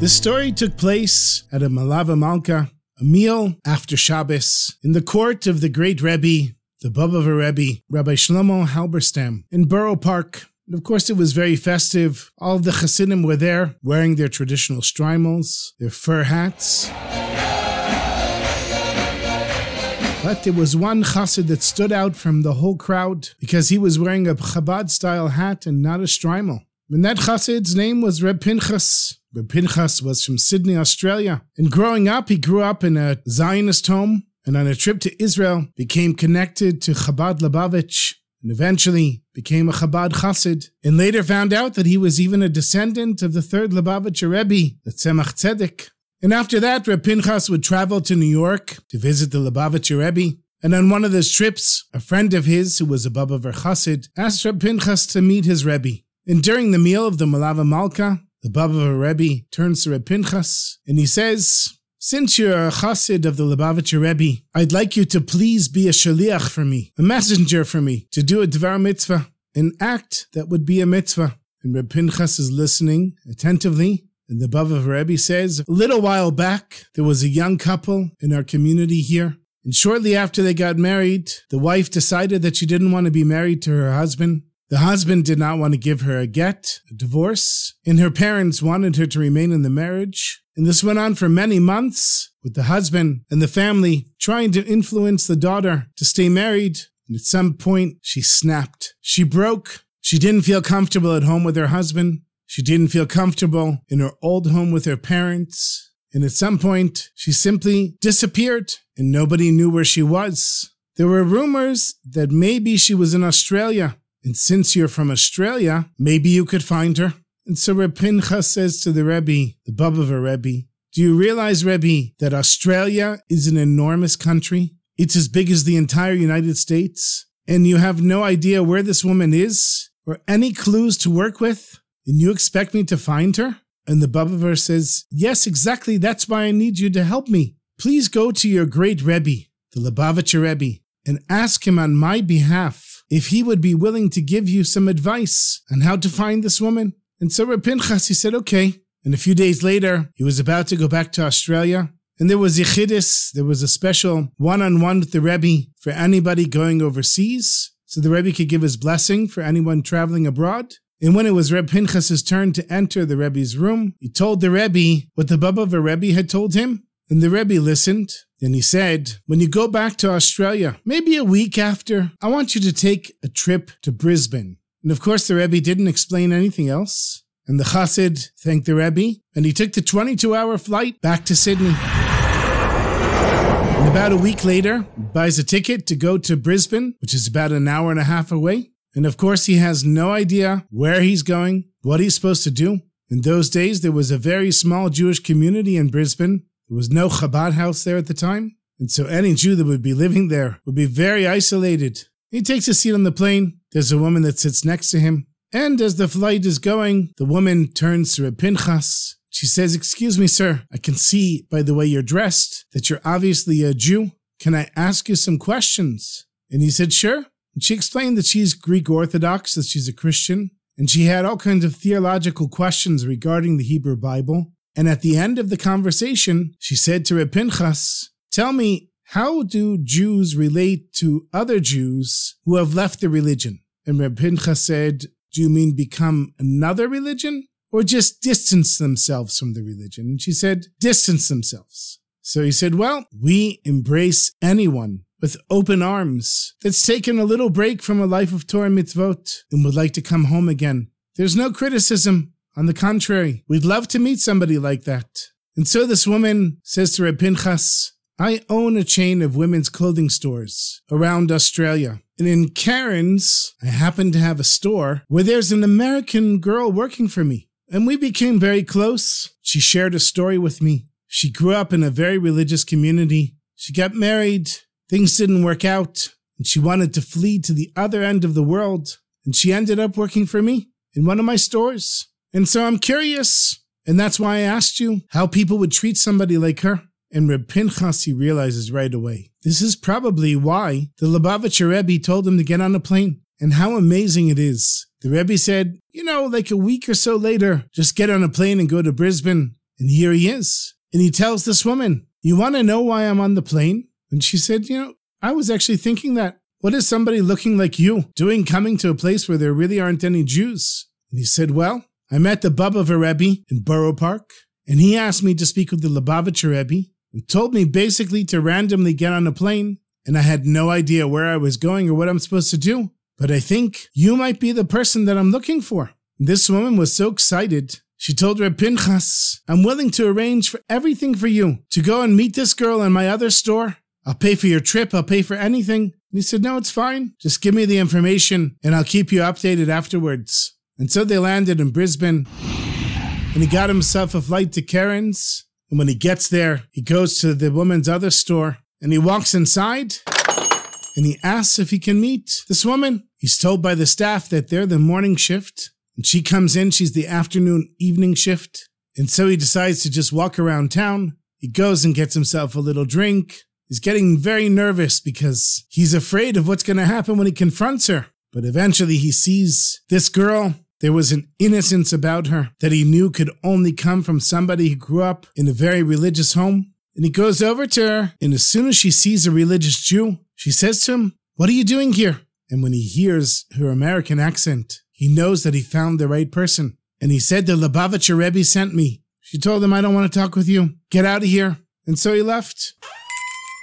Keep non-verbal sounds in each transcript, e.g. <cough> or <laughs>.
This story took place at a Malava Malka, a meal after Shabbos, in the court of the great Rebbe, the Baba Rebbe, Rabbi Shlomo Halberstam, in Borough Park. And of course, it was very festive. All of the Hasidim were there, wearing their traditional shtreimels, their fur hats. But there was one chassid that stood out from the whole crowd because he was wearing a Chabad style hat and not a shtreimel. And that chassid's name was Reb Pinchas. Reb Pinchas was from Sydney, Australia. And growing up, he grew up in a Zionist home and on a trip to Israel became connected to Chabad Lubavitch and eventually became a Chabad chassid. And later found out that he was even a descendant of the third Lubavitcher Rebbe, the Tzemach Tzedek. And after that, Reb Pinchas would travel to New York to visit the Lubavitcher Rebbe. And on one of those trips, a friend of his, who was a Baba Chassid, asked Reb Pinchas to meet his Rebbe. And during the meal of the Malava Malka, the Baba Rebbe turns to Reb Pinchas and he says, Since you're a chassid of the Lubavitcher Rebbe, I'd like you to please be a shaliach for me, a messenger for me, to do a dvar mitzvah, an act that would be a mitzvah. And Reb Pinchas is listening attentively and the Baba Rebbe says, a little while back, there was a young couple in our community here. And shortly after they got married, the wife decided that she didn't want to be married to her husband. The husband did not want to give her a get, a divorce, and her parents wanted her to remain in the marriage. And this went on for many months with the husband and the family trying to influence the daughter to stay married. And at some point, she snapped. She broke. She didn't feel comfortable at home with her husband. She didn't feel comfortable in her old home with her parents. And at some point, she simply disappeared and nobody knew where she was. There were rumors that maybe she was in Australia. And since you're from Australia, maybe you could find her. And so Reb Pinchas says to the Rebbe, the Baba Rebbe, do you realize, Rebbe, that Australia is an enormous country? It's as big as the entire United States. And you have no idea where this woman is or any clues to work with? And you expect me to find her? And the Baba says, Yes, exactly. That's why I need you to help me. Please go to your great Rebbe, the Lubavitcher Rebbe, and ask him on my behalf if he would be willing to give you some advice on how to find this woman. And so Reb Pinchas, he said, okay. And a few days later, he was about to go back to Australia. And there was Yechidus, there was a special one-on-one with the Rebbe for anybody going overseas. So the Rebbe could give his blessing for anyone traveling abroad. And when it was Reb Pinchas's turn to enter the Rebbe's room, he told the Rebbe what the Bobover Rebbe had told him. And the Rebbe listened. Then he said, When you go back to Australia, maybe a week after, I want you to take a trip to Brisbane. And of course, the Rebbe didn't explain anything else. And the Chassid thanked the Rebbe, and he took the 22 hour flight back to Sydney. And about a week later, buys a ticket to go to Brisbane, which is about an hour and a half away. And of course, he has no idea where he's going, what he's supposed to do. In those days, there was a very small Jewish community in Brisbane. There was no Chabad house there at the time. And so any Jew that would be living there would be very isolated. He takes a seat on the plane. There's a woman that sits next to him. And as the flight is going, the woman turns to Reb Pinchas. She says, Excuse me, sir, I can see by the way you're dressed that you're obviously a Jew. Can I ask you some questions? And he said, Sure. And she explained that she's Greek Orthodox, that she's a Christian, and she had all kinds of theological questions regarding the Hebrew Bible. And at the end of the conversation, she said to Reb Pinchas, Tell me, how do Jews relate to other Jews who have left the religion? And Reb Pinchas said, Do you mean become another religion? Or just distance themselves from the religion? And she said, Distance themselves. So he said, Well, we embrace anyone with open arms that's taken a little break from a life of Torah mitzvot and would like to come home again. There's no criticism. On the contrary, we'd love to meet somebody like that. And so this woman says to Reb Pinchas, I own a chain of women's clothing stores around Australia. And in Cairns, I happen to have a store where there's an American girl working for me. And we became very close. She shared a story with me. She grew up in a very religious community. She got married. Things didn't work out. And she wanted to flee to the other end of the world. And she ended up working for me in one of my stores. And so I'm curious. And that's why I asked you how people would treat somebody like her. And Reb Pinchas, he realizes right away. This is probably why the Lubavitcher Rebbe told him to get on a plane. And how amazing it is. The Rebbe said, you know, like a week or so later, just get on a plane and go to Brisbane. And here he is. And he tells this woman, you want to know why I'm on the plane? And she said, you know, I was actually thinking that. What is somebody looking like you doing coming to a place where there really aren't any Jews? And he said, well, I met the Baba Rebbe in Borough Park, and he asked me to speak with the Lubavitcher Rebbe, who told me basically to randomly get on a plane, and I had no idea where I was going or what I'm supposed to do. But I think you might be the person that I'm looking for. This woman was so excited. She told Reb Pinchas, I'm willing to arrange for everything for you to go and meet this girl in my other store. I'll pay for your trip. I'll pay for anything. And he said, No, it's fine. Just give me the information and I'll keep you updated afterwards. And so they landed in Brisbane and he got himself a flight to Cairns. And when he gets there, he goes to the woman's other store and he walks inside and he asks if he can meet this woman. He's told by the staff that they're the morning shift and she comes in, she's the afternoon evening shift. And so he decides to just walk around town. He goes and gets himself a little drink. He's getting very nervous because he's afraid of what's going to happen when he confronts her. But eventually he sees this girl there was an innocence about her that he knew could only come from somebody who grew up in a very religious home. And he goes over to her, and as soon as she sees a religious Jew, she says to him, What are you doing here? And when he hears her American accent, he knows that he found the right person. And he said, The Lubavitcher Rebbe sent me. She told him, I don't want to talk with you. Get out of here. And so he left.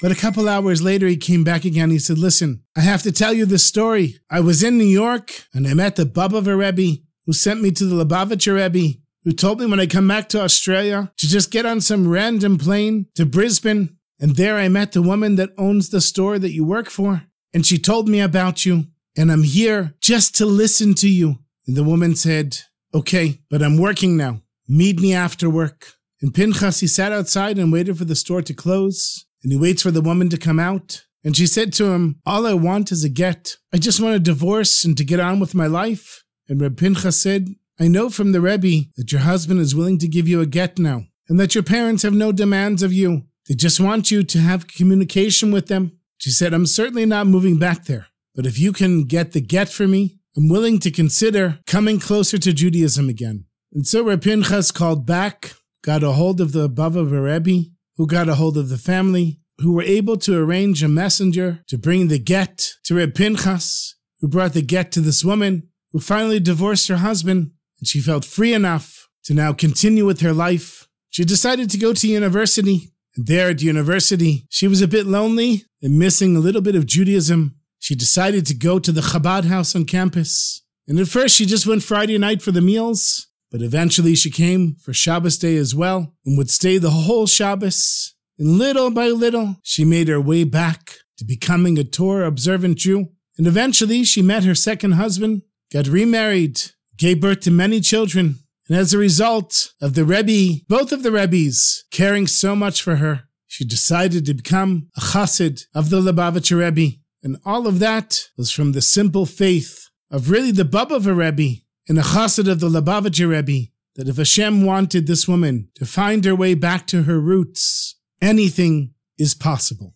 But a couple hours later, he came back again. He said, Listen, I have to tell you this story. I was in New York and I met the Bubba Rebbe who sent me to the Lubavitcher Rebbe, who told me when I come back to Australia to just get on some random plane to Brisbane. And there I met the woman that owns the store that you work for. And she told me about you. And I'm here just to listen to you. And the woman said, Okay, but I'm working now. Meet me after work. And Pinchas, he sat outside and waited for the store to close and he waits for the woman to come out. And she said to him, All I want is a get. I just want a divorce and to get on with my life. And Reb Pinchas said, I know from the Rebbe that your husband is willing to give you a get now, and that your parents have no demands of you. They just want you to have communication with them. She said, I'm certainly not moving back there, but if you can get the get for me, I'm willing to consider coming closer to Judaism again. And so Reb Pinchas called back, got a hold of the Bava Rebbe, who got a hold of the family, who were able to arrange a messenger to bring the get to Reb Pinchas, who brought the get to this woman, who finally divorced her husband, and she felt free enough to now continue with her life. She decided to go to university, and there at university, she was a bit lonely and missing a little bit of Judaism. She decided to go to the Chabad house on campus. And at first, she just went Friday night for the meals, but eventually she came for Shabbos day as well and would stay the whole Shabbos. And little by little, she made her way back to becoming a Torah observant Jew. And eventually she met her second husband, got remarried, gave birth to many children. And as a result of the Rebbe, both of the Rebbes, caring so much for her, she decided to become a chassid of the Lubavitcher Rebbe. And all of that was from the simple faith of really the Bubba Rebbe in a chassid of the Lubavitcher Rebbe that if Hashem wanted this woman to find her way back to her roots, anything is possible.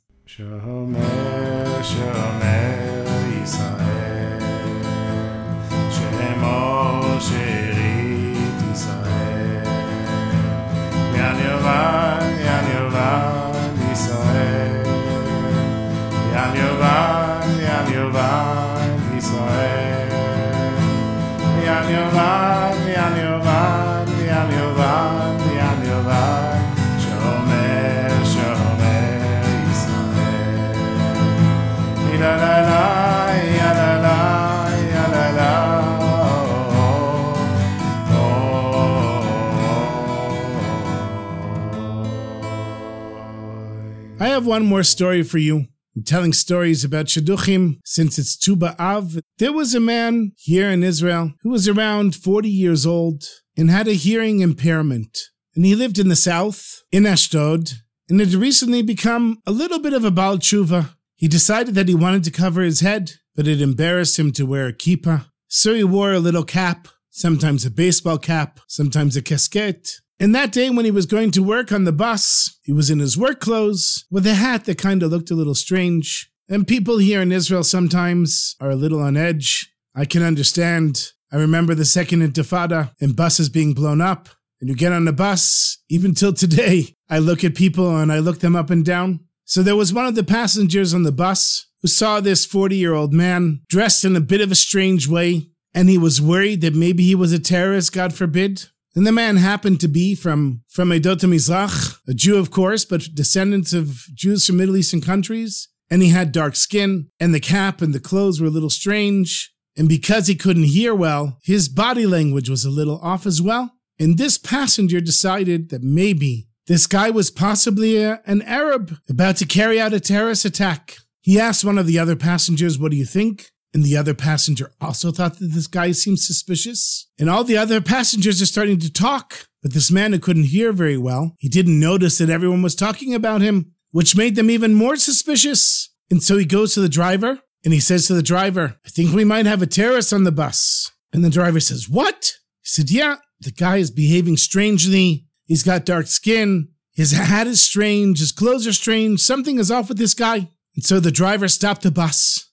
Have one more story for you and telling stories about Shidduchim since it's Tu B'Av. There was a man here in Israel who was around 40 years old and had a hearing impairment. And he lived in the south, in Ashdod, and had recently become a little bit of a Baal Tshuva. He decided that he wanted to cover his head, but it embarrassed him to wear a kippah. So he wore a little cap, sometimes a baseball cap, sometimes a casquette. And that day when he was going to work on the bus, he was in his work clothes with a hat that kind of looked a little strange. And people here in Israel sometimes are a little on edge. I can understand. I remember the second intifada and buses being blown up. And you get on the bus, even till today, I look at people and I look them up and down. So there was one of the passengers on the bus who saw this 40 year old man dressed in a bit of a strange way, and he was worried that maybe he was a terrorist, God forbid. And the man happened to be from, from Edot Mizrach, a Jew, of course, but descendants of Jews from Middle Eastern countries. And he had dark skin, and the cap and the clothes were a little strange. And because he couldn't hear well, his body language was a little off as well. And this passenger decided that maybe this guy was possibly a, an Arab about to carry out a terrorist attack. He asked one of the other passengers, What do you think? And the other passenger also thought that this guy seemed suspicious. And all the other passengers are starting to talk. But this man who couldn't hear very well, he didn't notice that everyone was talking about him, which made them even more suspicious. And so he goes to the driver and he says to the driver, I think we might have a terrorist on the bus. And the driver says, What? He said, Yeah, the guy is behaving strangely. He's got dark skin. His hat is strange. His clothes are strange. Something is off with this guy. And so the driver stopped the bus.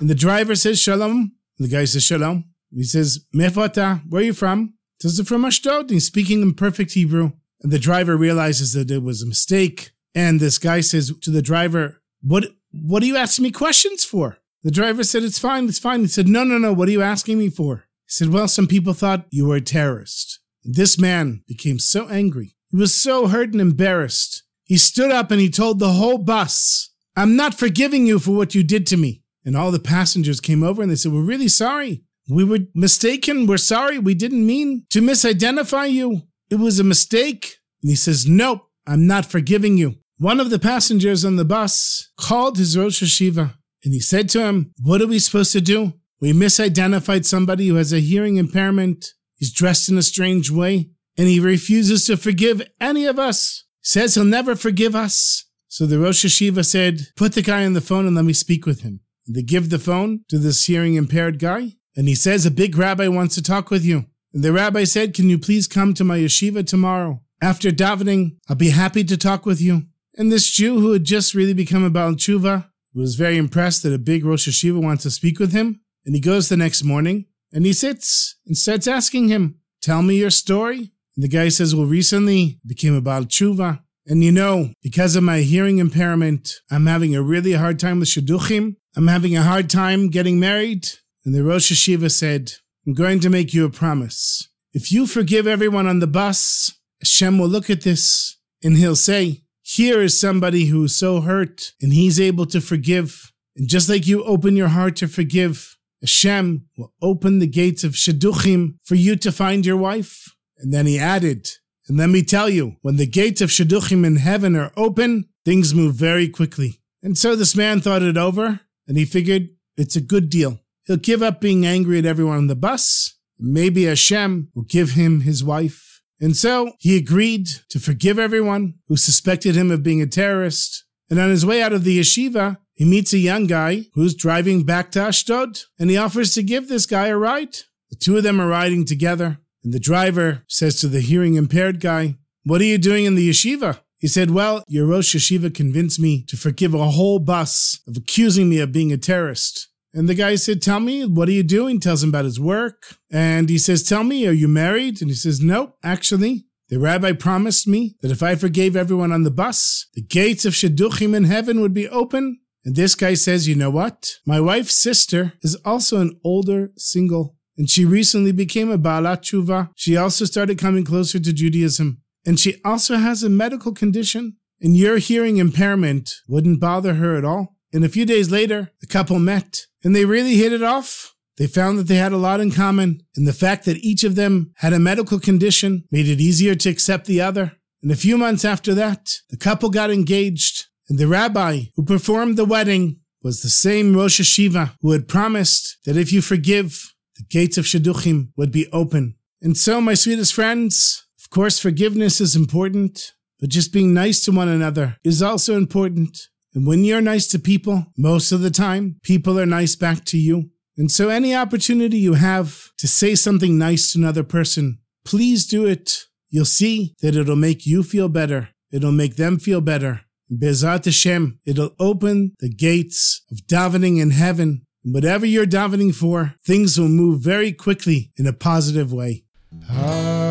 And the driver says, Shalom. The guy says, Shalom. He says, Mefata, where are you from? He says, from Ashdod. He's speaking in perfect Hebrew. And the driver realizes that it was a mistake. And this guy says to the driver, What what are you asking me questions for? The driver said, It's fine, it's fine. He said, No, no, no, what are you asking me for? He said, Well, some people thought you were a terrorist. And this man became so angry. He was so hurt and embarrassed. He stood up and he told the whole bus, I'm not forgiving you for what you did to me. And all the passengers came over and they said, We're really sorry. We were mistaken. We're sorry. We didn't mean to misidentify you. It was a mistake. And he says, Nope, I'm not forgiving you. One of the passengers on the bus called his Rosh Yeshiva and he said to him, What are we supposed to do? We misidentified somebody who has a hearing impairment. He's dressed in a strange way and he refuses to forgive any of us. Says he'll never forgive us. So the Rosh Yeshiva said, Put the guy on the phone and let me speak with him. They give the phone to this hearing impaired guy and he says, A big rabbi wants to talk with you. And the rabbi said, Can you please come to my yeshiva tomorrow? After davening, I'll be happy to talk with you. And this Jew who had just really become a Baal Tshuva was very impressed that a big Rosh Yeshiva wants to speak with him. And he goes the next morning and he sits and starts asking him, Tell me your story. And the guy says, Well, recently I became a Baal Tshuva. And you know, because of my hearing impairment, I'm having a really hard time with Shidduchim. I'm having a hard time getting married. And the Rosh Yeshiva said, I'm going to make you a promise. If you forgive everyone on the bus, Hashem will look at this and he'll say, here is somebody who is so hurt and he's able to forgive. And just like you open your heart to forgive, Hashem will open the gates of Shidduchim for you to find your wife. And then he added, and let me tell you, when the gates of Shidduchim in heaven are open, things move very quickly. And so this man thought it over and he figured it's a good deal. He'll give up being angry at everyone on the bus. Maybe Hashem will give him his wife. And so he agreed to forgive everyone who suspected him of being a terrorist. And on his way out of the yeshiva, he meets a young guy who's driving back to Ashdod, and he offers to give this guy a ride. The two of them are riding together, and the driver says to the hearing impaired guy, What are you doing in the yeshiva? He said, Well, your Rosh Yeshiva convinced me to forgive a whole bus of accusing me of being a terrorist. And the guy said, Tell me, what are you doing? Tells him about his work. And he says, Tell me, are you married? And he says, Nope, actually. The rabbi promised me that if I forgave everyone on the bus, the gates of Shidduchim in heaven would be open. And this guy says, You know what? My wife's sister is also an older single. And she recently became a Baalat Tshuva. She also started coming closer to Judaism. And she also has a medical condition. And your hearing impairment wouldn't bother her at all. And a few days later, the couple met and they really hit it off. They found that they had a lot in common, and the fact that each of them had a medical condition made it easier to accept the other. And a few months after that, the couple got engaged, And the rabbi who performed the wedding was the same Rosh Yeshiva who had promised that if you forgive, the gates of Shidduchim would be open. And so, my sweetest friends, of course, forgiveness is important, but just being nice to one another is also important. And when you're nice to people, most of the time, people are nice back to you. And so, any opportunity you have to say something nice to another person, please do it. You'll see that it'll make you feel better. It'll make them feel better. B'ezrat Hashem, it'll open the gates of davening in heaven. And whatever you're davening for, things will move very quickly in a positive way. Ah.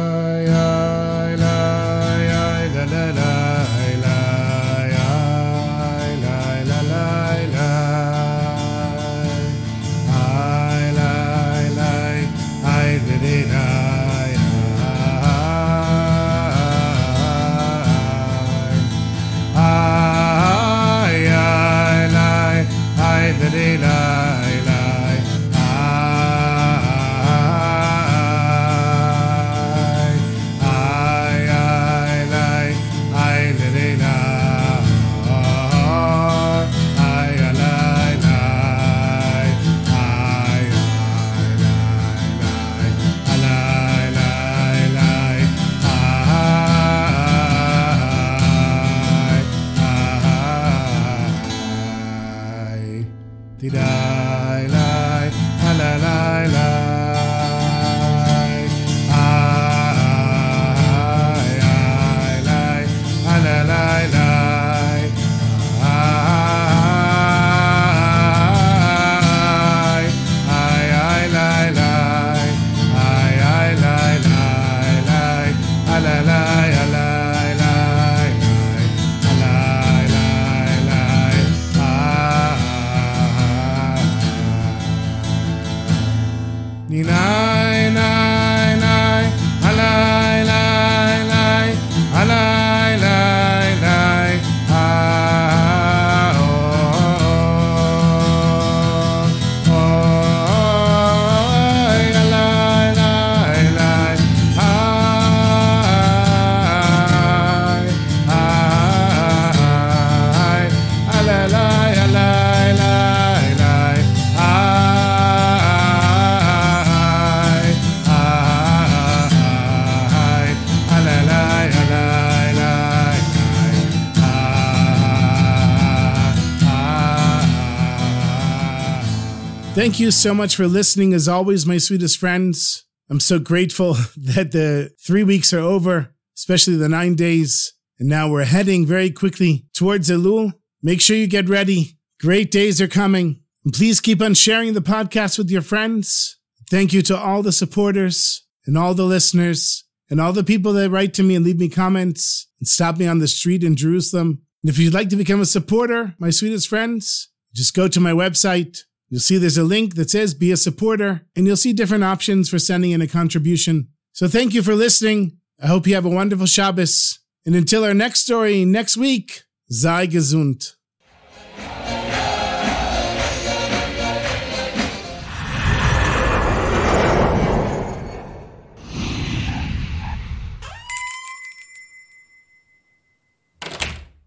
Thank you so much for listening, as always, my sweetest friends. I'm so grateful <laughs> that the three weeks are over, especially the nine days. And now we're heading very quickly towards Elul. Make sure you get ready. Great days are coming. And please keep on sharing the podcast with your friends. Thank you to all the supporters and all the listeners and all the people that write to me and leave me comments and stop me on the street in Jerusalem. And if you'd like to become a supporter, my sweetest friends, just go to my website, You'll see there's a link that says be a supporter, and you'll see different options for sending in a contribution. So thank you for listening. I hope you have a wonderful Shabbos. And until our next story next week, sei gesund.